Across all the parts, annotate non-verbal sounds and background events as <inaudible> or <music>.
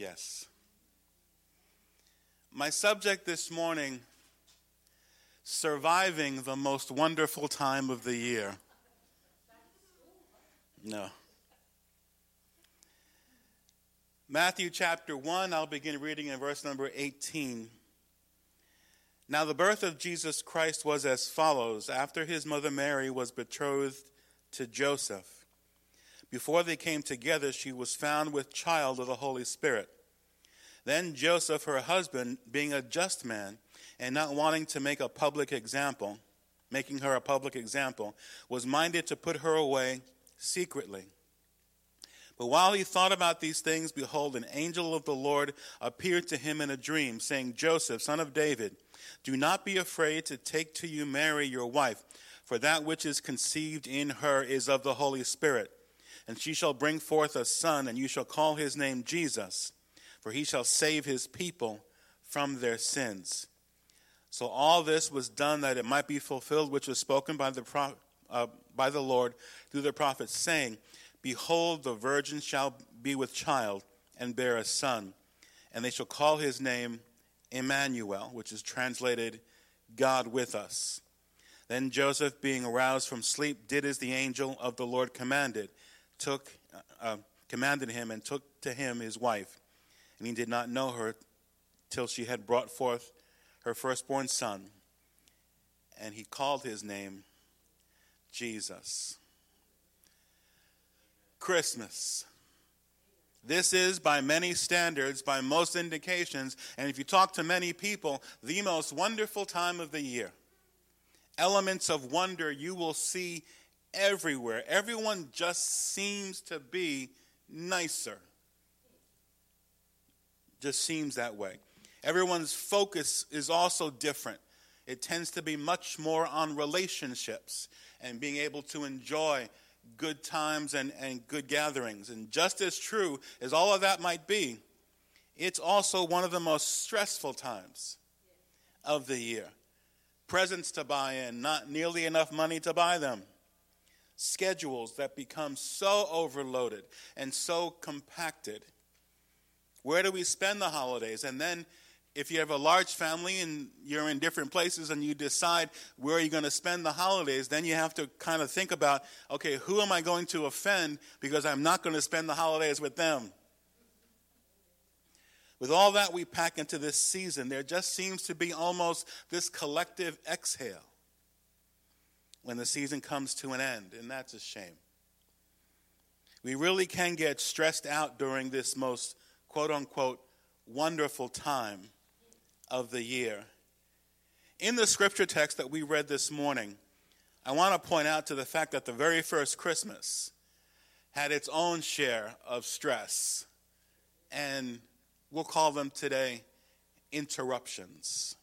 Yes. My subject this morning surviving the most wonderful time of the year. No. Matthew chapter 1, I'll begin reading in verse number 18. Now, the birth of Jesus Christ was as follows. After his mother Mary was betrothed to Joseph, before they came together, she was found with child of the Holy Spirit. Then Joseph, her husband, being a just man, and not wanting to make a public example, making her a public example, was minded to put her away secretly. But while he thought about these things, behold, an angel of the Lord appeared to him in a dream, saying, Joseph, son of David, do not be afraid to take to you Mary, your wife, for that which is conceived in her is of the Holy Spirit. And she shall bring forth a son, and you shall call his name Jesus, for he shall save his people from their sins. So all this was done that it might be fulfilled, which was spoken by the, pro- uh, by the Lord through the prophets, saying, Behold, the virgin shall be with child and bear a son, and they shall call his name Emmanuel, which is translated God with us. Then Joseph, being aroused from sleep, did as the angel of the Lord commanded, took, uh, commanded him, and took to him his wife. And he did not know her till she had brought forth her firstborn son, and he called his name Jesus. Christmas. This is, by many standards, by most indications, and if you talk to many people, the most wonderful time of the year. Elements of wonder you will see everywhere. Everyone just seems to be nicer. Just seems that way. Everyone's focus is also different. It tends to be much more on relationships and being able to enjoy good times and, and good gatherings. And just as true as all of that might be, it's also one of the most stressful times of the year. Presents to buy in, not nearly enough money to buy them. Schedules that become so overloaded and so compacted. Where do we spend the holidays? And then if you have a large family and you're in different places and you decide where you're going to spend the holidays, then you have to kind of think about okay, who am I going to offend because I'm not going to spend the holidays with them? With all that we pack into this season, there just seems to be almost this collective exhale when the season comes to an end, and that's a shame. We really can get stressed out during this most quote unquote wonderful time of the year. In the scripture text that we read this morning, I want to point out to the fact that the very first Christmas had its own share of stress, and we'll call them today interruptions.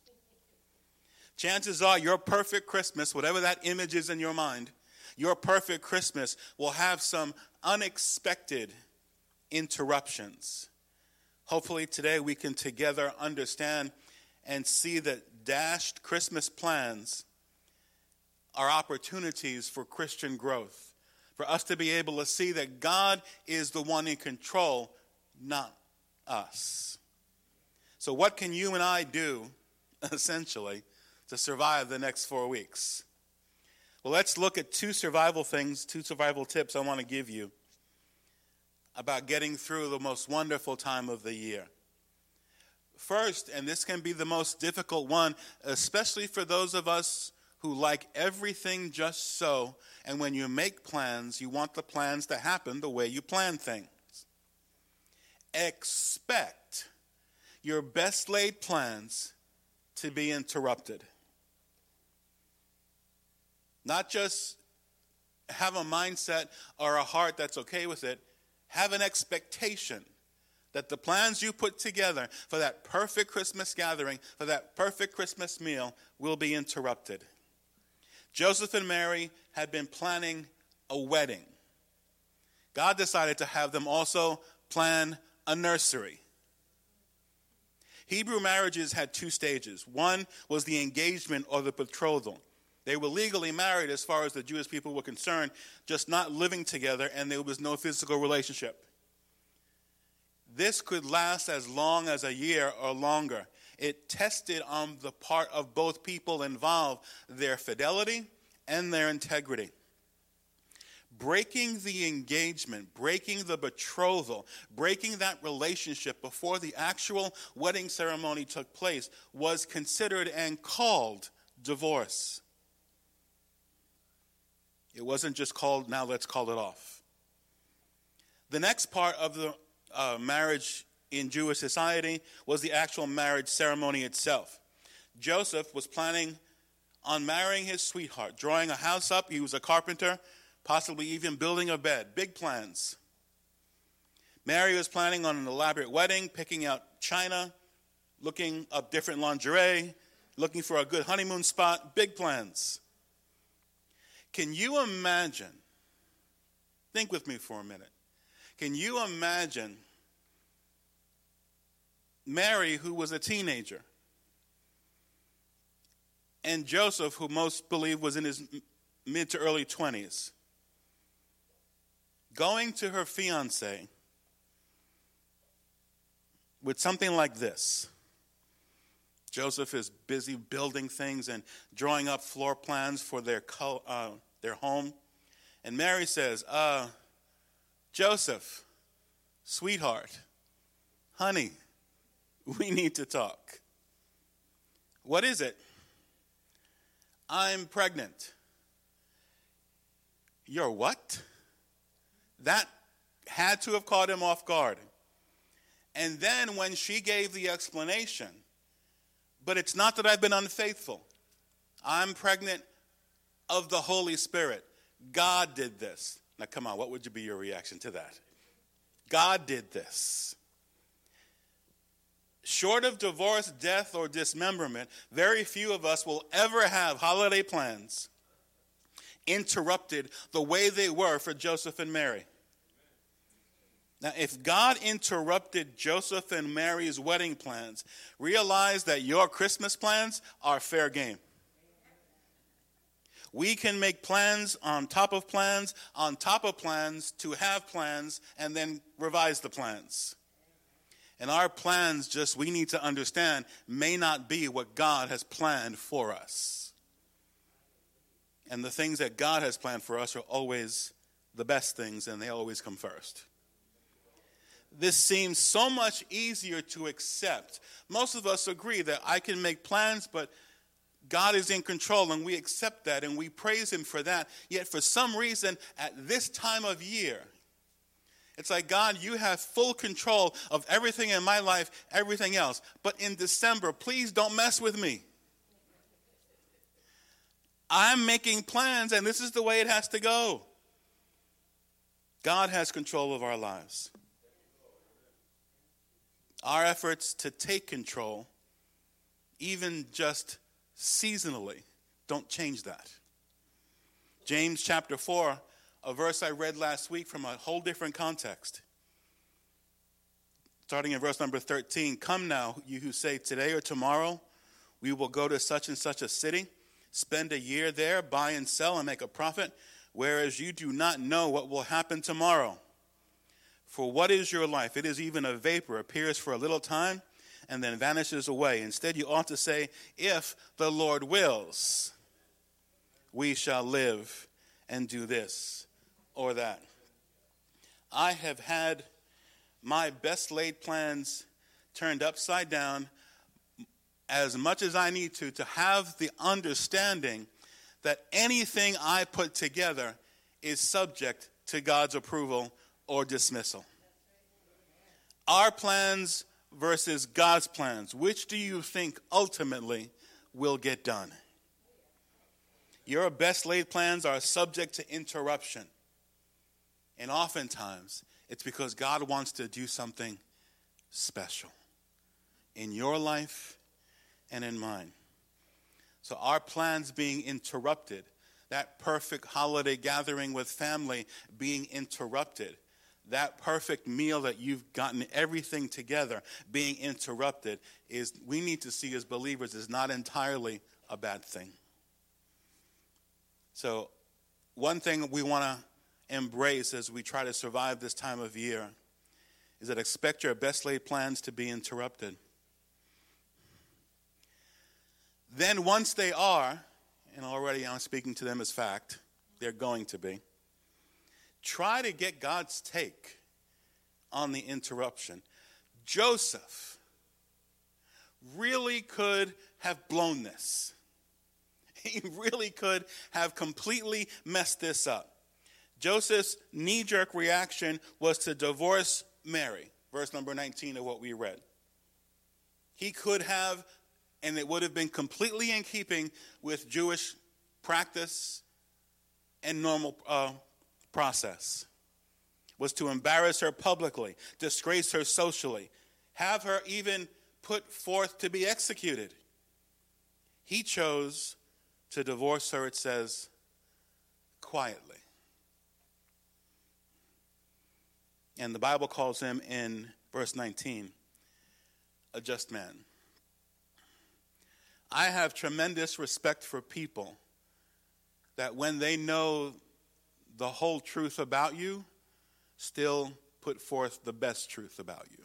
Chances are your perfect Christmas, whatever that image is in your mind, your perfect Christmas will have some unexpected interruptions. Hopefully, today we can together understand and see that dashed Christmas plans are opportunities for Christian growth, for us to be able to see that God is the one in control, not us. So, what can you and I do, <laughs> essentially, to survive the next four weeks? Well, let's look at two survival things, two survival tips I want to give you about getting through the most wonderful time of the year. First, and this can be the most difficult one, especially for those of us who like everything just so, and when you make plans, you want the plans to happen the way you plan things. Expect your best laid plans to be interrupted. Not just have a mindset or a heart that's okay with it, have an expectation that the plans you put together for that perfect Christmas gathering, for that perfect Christmas meal, will be interrupted. Joseph and Mary had been planning a wedding. God decided to have them also plan a nursery. Hebrew marriages had two stages. One was the engagement or the betrothal. They were legally married as far as the Jewish people were concerned, just not living together, and there was no physical relationship. this could last as long as a year or longer. It tested on the part of both people involved their fidelity and their integrity. Breaking the engagement, breaking the betrothal, breaking that relationship before the actual wedding ceremony took place was considered and called divorce. It wasn't just called, now let's call it off. The next part of the uh, marriage in Jewish society was the actual marriage ceremony itself. Joseph was planning on marrying his sweetheart, drawing a house up. He was a carpenter, possibly even building a bed. Big plans. Mary was planning on an elaborate wedding, picking out china, looking up different lingerie, looking for a good honeymoon spot. Big plans. Can you imagine? Think with me for a minute. Can you imagine Mary, who was a teenager, and Joseph, who most believe was in his mid to early 20s, going to her fiance with something like this. Joseph is busy building things and drawing up floor plans for their, uh, their home. And Mary says, uh, Joseph, sweetheart, honey, we need to talk. What is it? I'm pregnant. You're what? That had to have caught him off guard. And then when she gave the explanation, but it's not that I've been unfaithful, I'm pregnant of the Holy Spirit. God did this. Now, come on, what would be your reaction to that? God did this. Short of divorce, death, or dismemberment, very few of us will ever have holiday plans interrupted the way they were for Joseph and Mary. Now, if God interrupted Joseph and Mary's wedding plans, realize that your Christmas plans are fair game. We can make plans on top of plans, on top of plans, to have plans, and then revise the plans. And our plans, just we need to understand, may not be what God has planned for us. And the things that God has planned for us are always the best things, and they always come first. This seems so much easier to accept. Most of us agree that I can make plans, but God is in control, and we accept that and we praise Him for that. Yet, for some reason, at this time of year, it's like, God, you have full control of everything in my life, everything else. But in December, please don't mess with me. I'm making plans, and this is the way it has to go. God has control of our lives. Our efforts to take control, even just seasonally, don't change that. James chapter 4 a verse I read last week from a whole different context. Starting in verse number 13 Come now, you who say, Today or tomorrow we will go to such and such a city, spend a year there, buy and sell, and make a profit, whereas you do not know what will happen tomorrow. For what is your life? It is even a vapor, appears for a little time, and then vanishes away. Instead, you ought to say, If the Lord wills, we shall live and do this or that. I have had my best laid plans turned upside down as much as I need to to have the understanding that anything I put together is subject to God's approval or dismissal. Our plans versus God's plans, which do you think ultimately will get done? Your best laid plans are subject to interruption. And oftentimes, it's because God wants to do something special in your life and in mine. So, our plans being interrupted, that perfect holiday gathering with family being interrupted, that perfect meal that you've gotten everything together being interrupted, is we need to see as believers is not entirely a bad thing. So, one thing we want to embrace as we try to survive this time of year is that expect your best laid plans to be interrupted. Then, once they are, and already I'm speaking to them as fact, they're going to be, try to get God's take on the interruption. Joseph really could have blown this. <laughs> He really could have completely messed this up. Joseph's knee jerk reaction was to divorce Mary, verse number 19 of what we read. He could have, and it would have been completely in keeping with Jewish practice and normal uh, process, was to embarrass her publicly, disgrace her socially, have her even put forth to be executed. He chose to divorce her, it says, quietly. And the Bible calls him in verse 19 a just man. I have tremendous respect for people that when they know the whole truth about you, still put forth the best truth about you.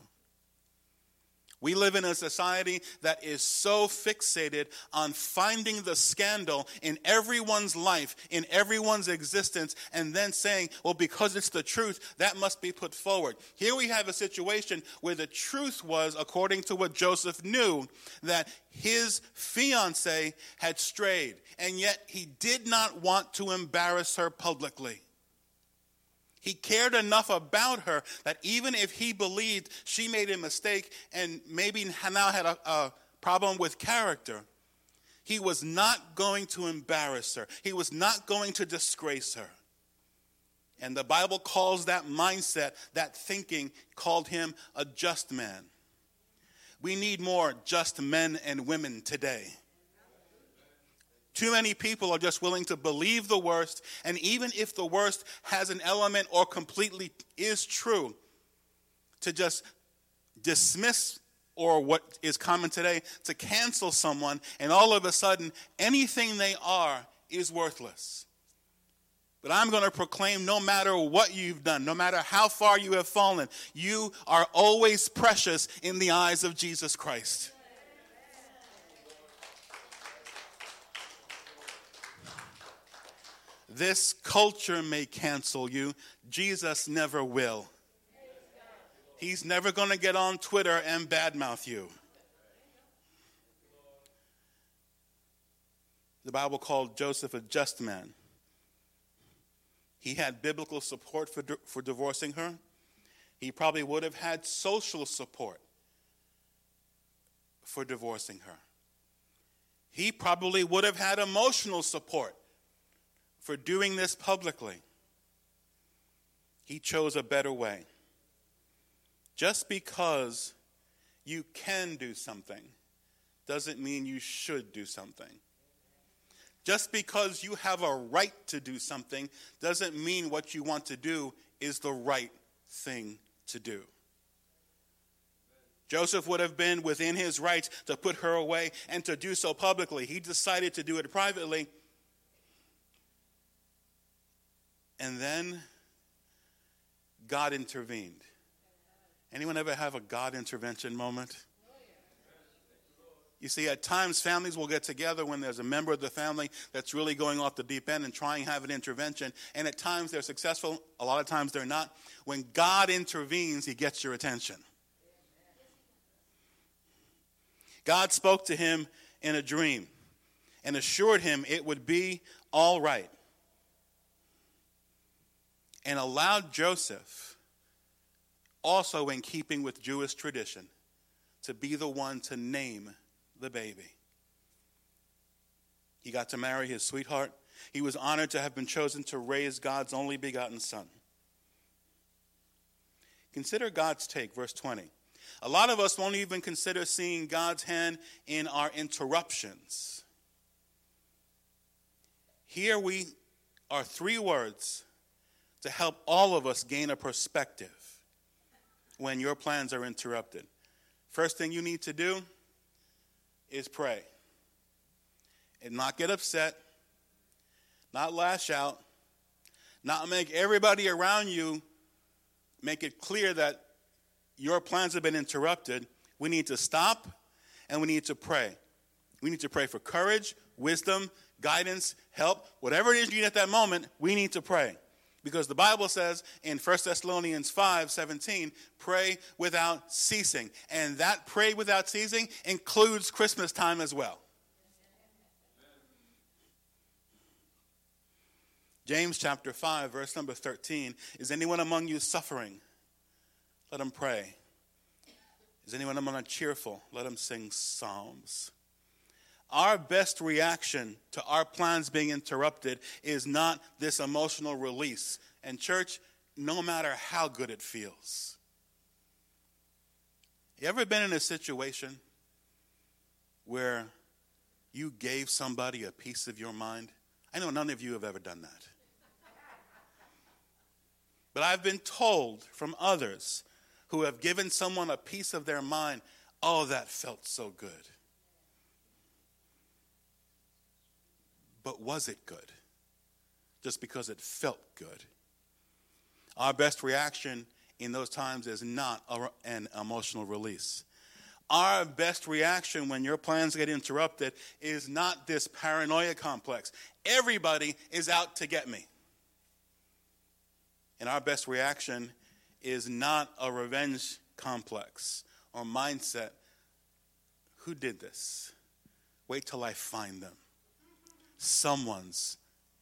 We live in a society that is so fixated on finding the scandal in everyone's life, in everyone's existence, and then saying, well, because it's the truth, that must be put forward. Here we have a situation where the truth was, according to what Joseph knew, that his fiance had strayed, and yet he did not want to embarrass her publicly. He cared enough about her that even if he believed she made a mistake and maybe now had a, a problem with character, he was not going to embarrass her. He was not going to disgrace her. And the Bible calls that mindset, that thinking, called him a just man. We need more just men and women today. Too many people are just willing to believe the worst, and even if the worst has an element or completely is true, to just dismiss or what is common today, to cancel someone, and all of a sudden, anything they are is worthless. But I'm going to proclaim no matter what you've done, no matter how far you have fallen, you are always precious in the eyes of Jesus Christ. This culture may cancel you, Jesus never will. He's never going to get on Twitter and badmouth you. The Bible called Joseph a just man. He had biblical support for, for divorcing her. He probably would have had social support for divorcing her. He probably would have had emotional support for doing this publicly. He chose a better way. Just because you can do something doesn't mean you should do something. Just because you have a right to do something doesn't mean what you want to do is the right thing to do. Joseph would have been within his rights to put her away and to do so publicly. He decided to do it privately And then God intervened. Anyone ever have a God intervention moment? You see, at times families will get together when there's a member of the family that's really going off the deep end and trying to have an intervention. And at times they're successful, a lot of times they're not. When God intervenes, He gets your attention. God spoke to him in a dream and assured him it would be all right and allowed Joseph, also in keeping with Jewish tradition, to be the one to name the baby. He got to marry his sweetheart. He was honored to have been chosen to raise God's only begotten son. Consider God's take, verse 20. A lot of us won't even consider seeing God's hand in our interruptions. Here we are three words to help all of us gain a perspective when your plans are interrupted. First thing you need to do is pray and not get upset, not lash out, not make everybody around you make it clear that your plans have been interrupted, we need to stop and we need to pray. We need to pray for courage, wisdom, guidance, help, whatever it is you need at that moment, we need to pray. Because the Bible says in 1 Thessalonians 5 17, pray without ceasing. And that pray without ceasing includes Christmas time as well. James chapter 5, verse number 13 Is anyone among you suffering? Let him pray. Is anyone among you cheerful? Let him sing psalms. Our best reaction to our plans being interrupted is not this emotional release. And, church, no matter how good it feels. You ever been in a situation where you gave somebody a piece of your mind? I know none of you have ever done that. But I've been told from others who have given someone a piece of their mind, oh, that felt so good. But was it good? Just because it felt good. Our best reaction in those times is not a, an emotional release. Our best reaction when your plans get interrupted is not this paranoia complex. Everybody is out to get me. And our best reaction is not a revenge complex or mindset. Who did this? Wait till I find them someone's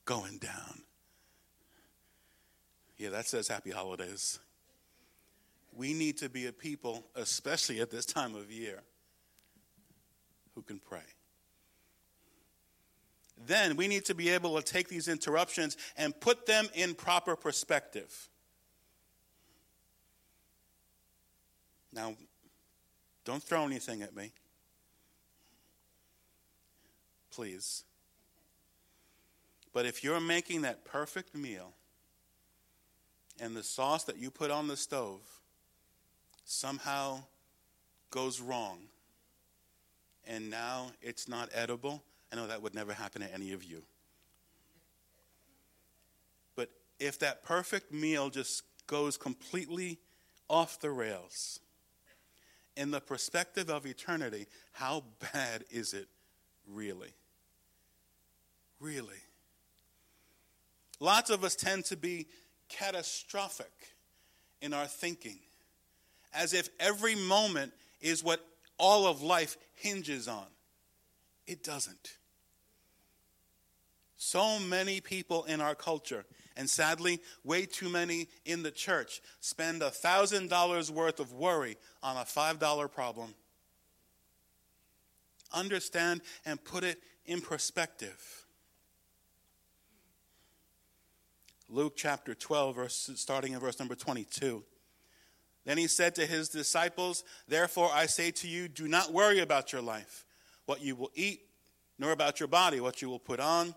going down. Yeah, that says happy holidays. We need to be a people, especially at this time of year, who can pray. Then we need to be able to take these interruptions and put them in proper perspective. Now, don't throw anything at me. Please. But if you're making that perfect meal and the sauce that you put on the stove somehow goes wrong and now it's not edible, I know that would never happen to any of you. But if that perfect meal just goes completely off the rails, in the perspective of eternity, how bad is it really? Really? Lots of us tend to be catastrophic in our thinking, as if every moment is what all of life hinges on. It doesn't. So many people in our culture, and sadly, way too many in the church, spend $1,000 worth of worry on a $5 problem. Understand and put it in perspective. Luke chapter 12, verse, starting in verse number 22. Then he said to his disciples, Therefore I say to you, do not worry about your life, what you will eat, nor about your body, what you will put on.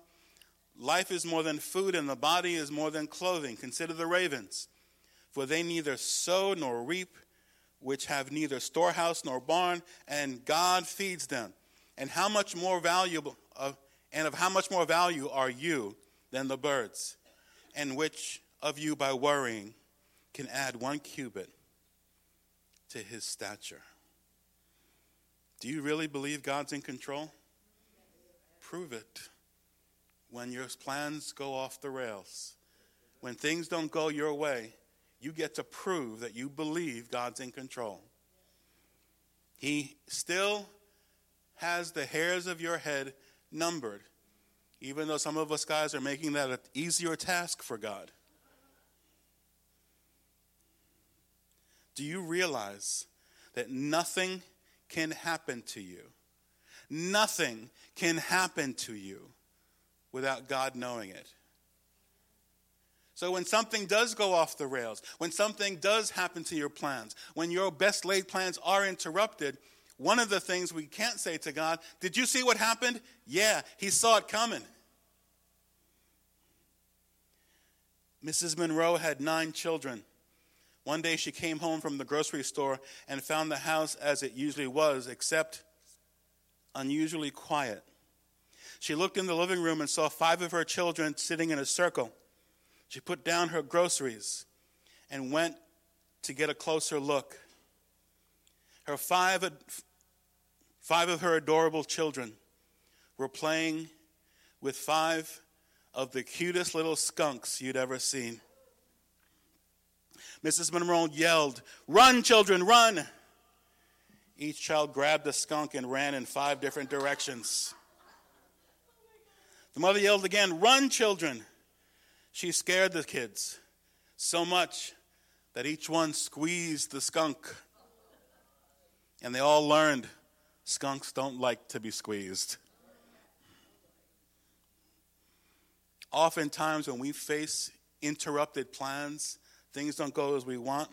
Life is more than food, and the body is more than clothing. Consider the ravens, for they neither sow nor reap, which have neither storehouse nor barn, and God feeds them. And how much more valuable, uh, and of how much more value are you than the birds? And which of you, by worrying, can add one cubit to his stature? Do you really believe God's in control? Prove it. When your plans go off the rails, when things don't go your way, you get to prove that you believe God's in control. He still has the hairs of your head numbered even though some of us guys are making that an easier task for God. Do you realize that nothing can happen to you? Nothing can happen to you without God knowing it. So, when something does go off the rails, when something does happen to your plans, when your best laid plans are interrupted, one of the things we can't say to God, Did you see what happened? Yeah, He saw it coming. Mrs. Monroe had nine children. One day she came home from the grocery store and found the house as it usually was, except unusually quiet. She looked in the living room and saw five of her children sitting in a circle. She put down her groceries and went to get a closer look. Her five, five of her adorable children were playing with five of the cutest little skunks you'd ever seen. Mrs. Monroe yelled, Run, children, run! Each child grabbed a skunk and ran in five different directions. The mother yelled again, Run, children! She scared the kids so much that each one squeezed the skunk. And they all learned skunks don't like to be squeezed. Oftentimes, when we face interrupted plans, things don't go as we want,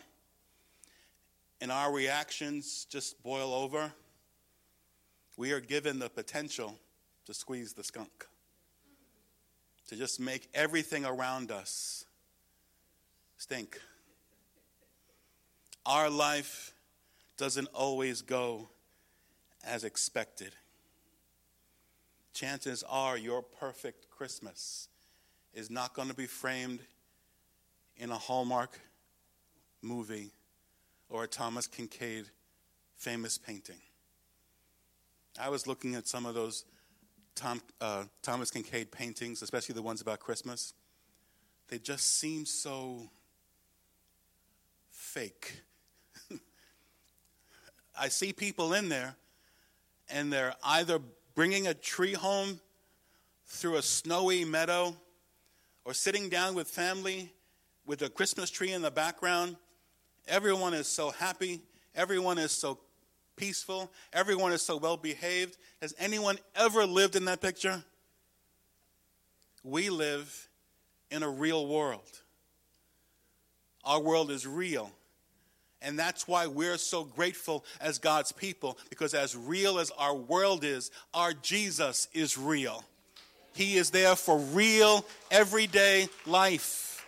and our reactions just boil over, we are given the potential to squeeze the skunk, to just make everything around us stink. Our life doesn't always go as expected. Chances are your perfect Christmas is not going to be framed in a Hallmark movie or a Thomas Kinkade famous painting. I was looking at some of those Tom, uh, Thomas Kinkade paintings, especially the ones about Christmas. They just seem so fake. <laughs> I see people in there, and they're either bringing a tree home through a snowy meadow or sitting down with family with a Christmas tree in the background. Everyone is so happy. Everyone is so peaceful. Everyone is so well behaved. Has anyone ever lived in that picture? We live in a real world. Our world is real. And that's why we're so grateful as God's people, because as real as our world is, our Jesus is real. He is there for real, everyday life.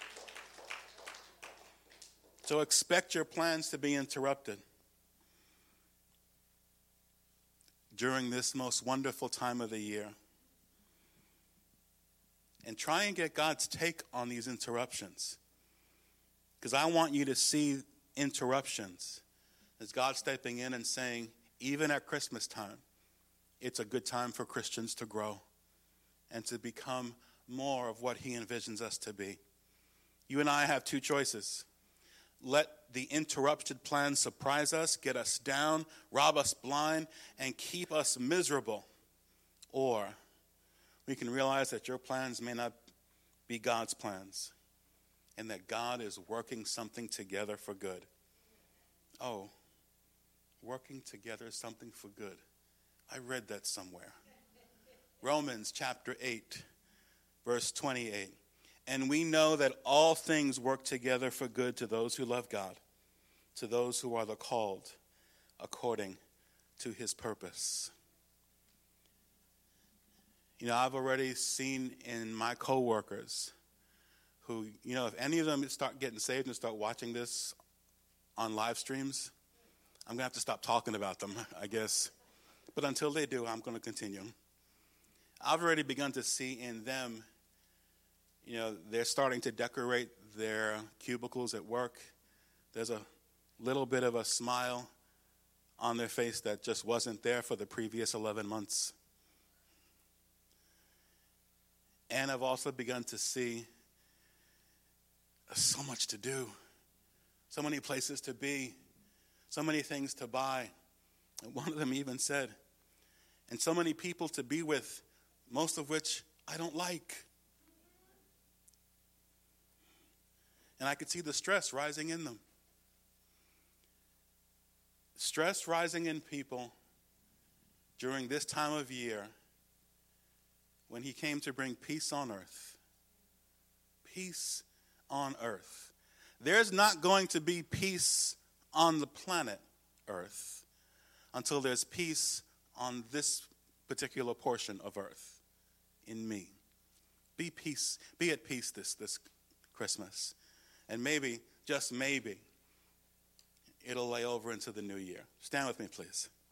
So expect your plans to be interrupted during this most wonderful time of the year. And try and get God's take on these interruptions. Because I want you to see interruptions as God stepping in and saying, even at Christmas time, it's a good time for Christians to grow and to become more of what He envisions us to be. You and I have two choices. Let the interrupted plan surprise us, get us down, rob us blind, and keep us miserable. Or we can realize that your plans may not be God's plans and that God is working something together for good. Oh, working together something for good. I read that somewhere. Romans chapter 8, verse 28. And we know that all things work together for good to those who love God, to those who are the called according to his purpose. You know, I've already seen in my coworkers who, you know, if any of them start getting saved and start watching this on live streams, I'm going to have to stop talking about them, <laughs> I guess. But until they do, I'm going to continue. I've already begun to see in them, you know, they're starting to decorate their cubicles at work. There's a little bit of a smile on their face that just wasn't there for the previous 11 months. And I've also begun to see so much to do, so many places to be, so many things to buy. And one of them even said, and so many people to be with most of which I don't like. And I could see the stress rising in them. Stress rising in people during this time of year when he came to bring peace on earth. Peace on earth. There's not going to be peace on the planet Earth until there's peace on this particular portion of earth in me. Be peace, be at peace this, this Christmas. And maybe, just maybe, it'll lay over into the new year. Stand with me, please.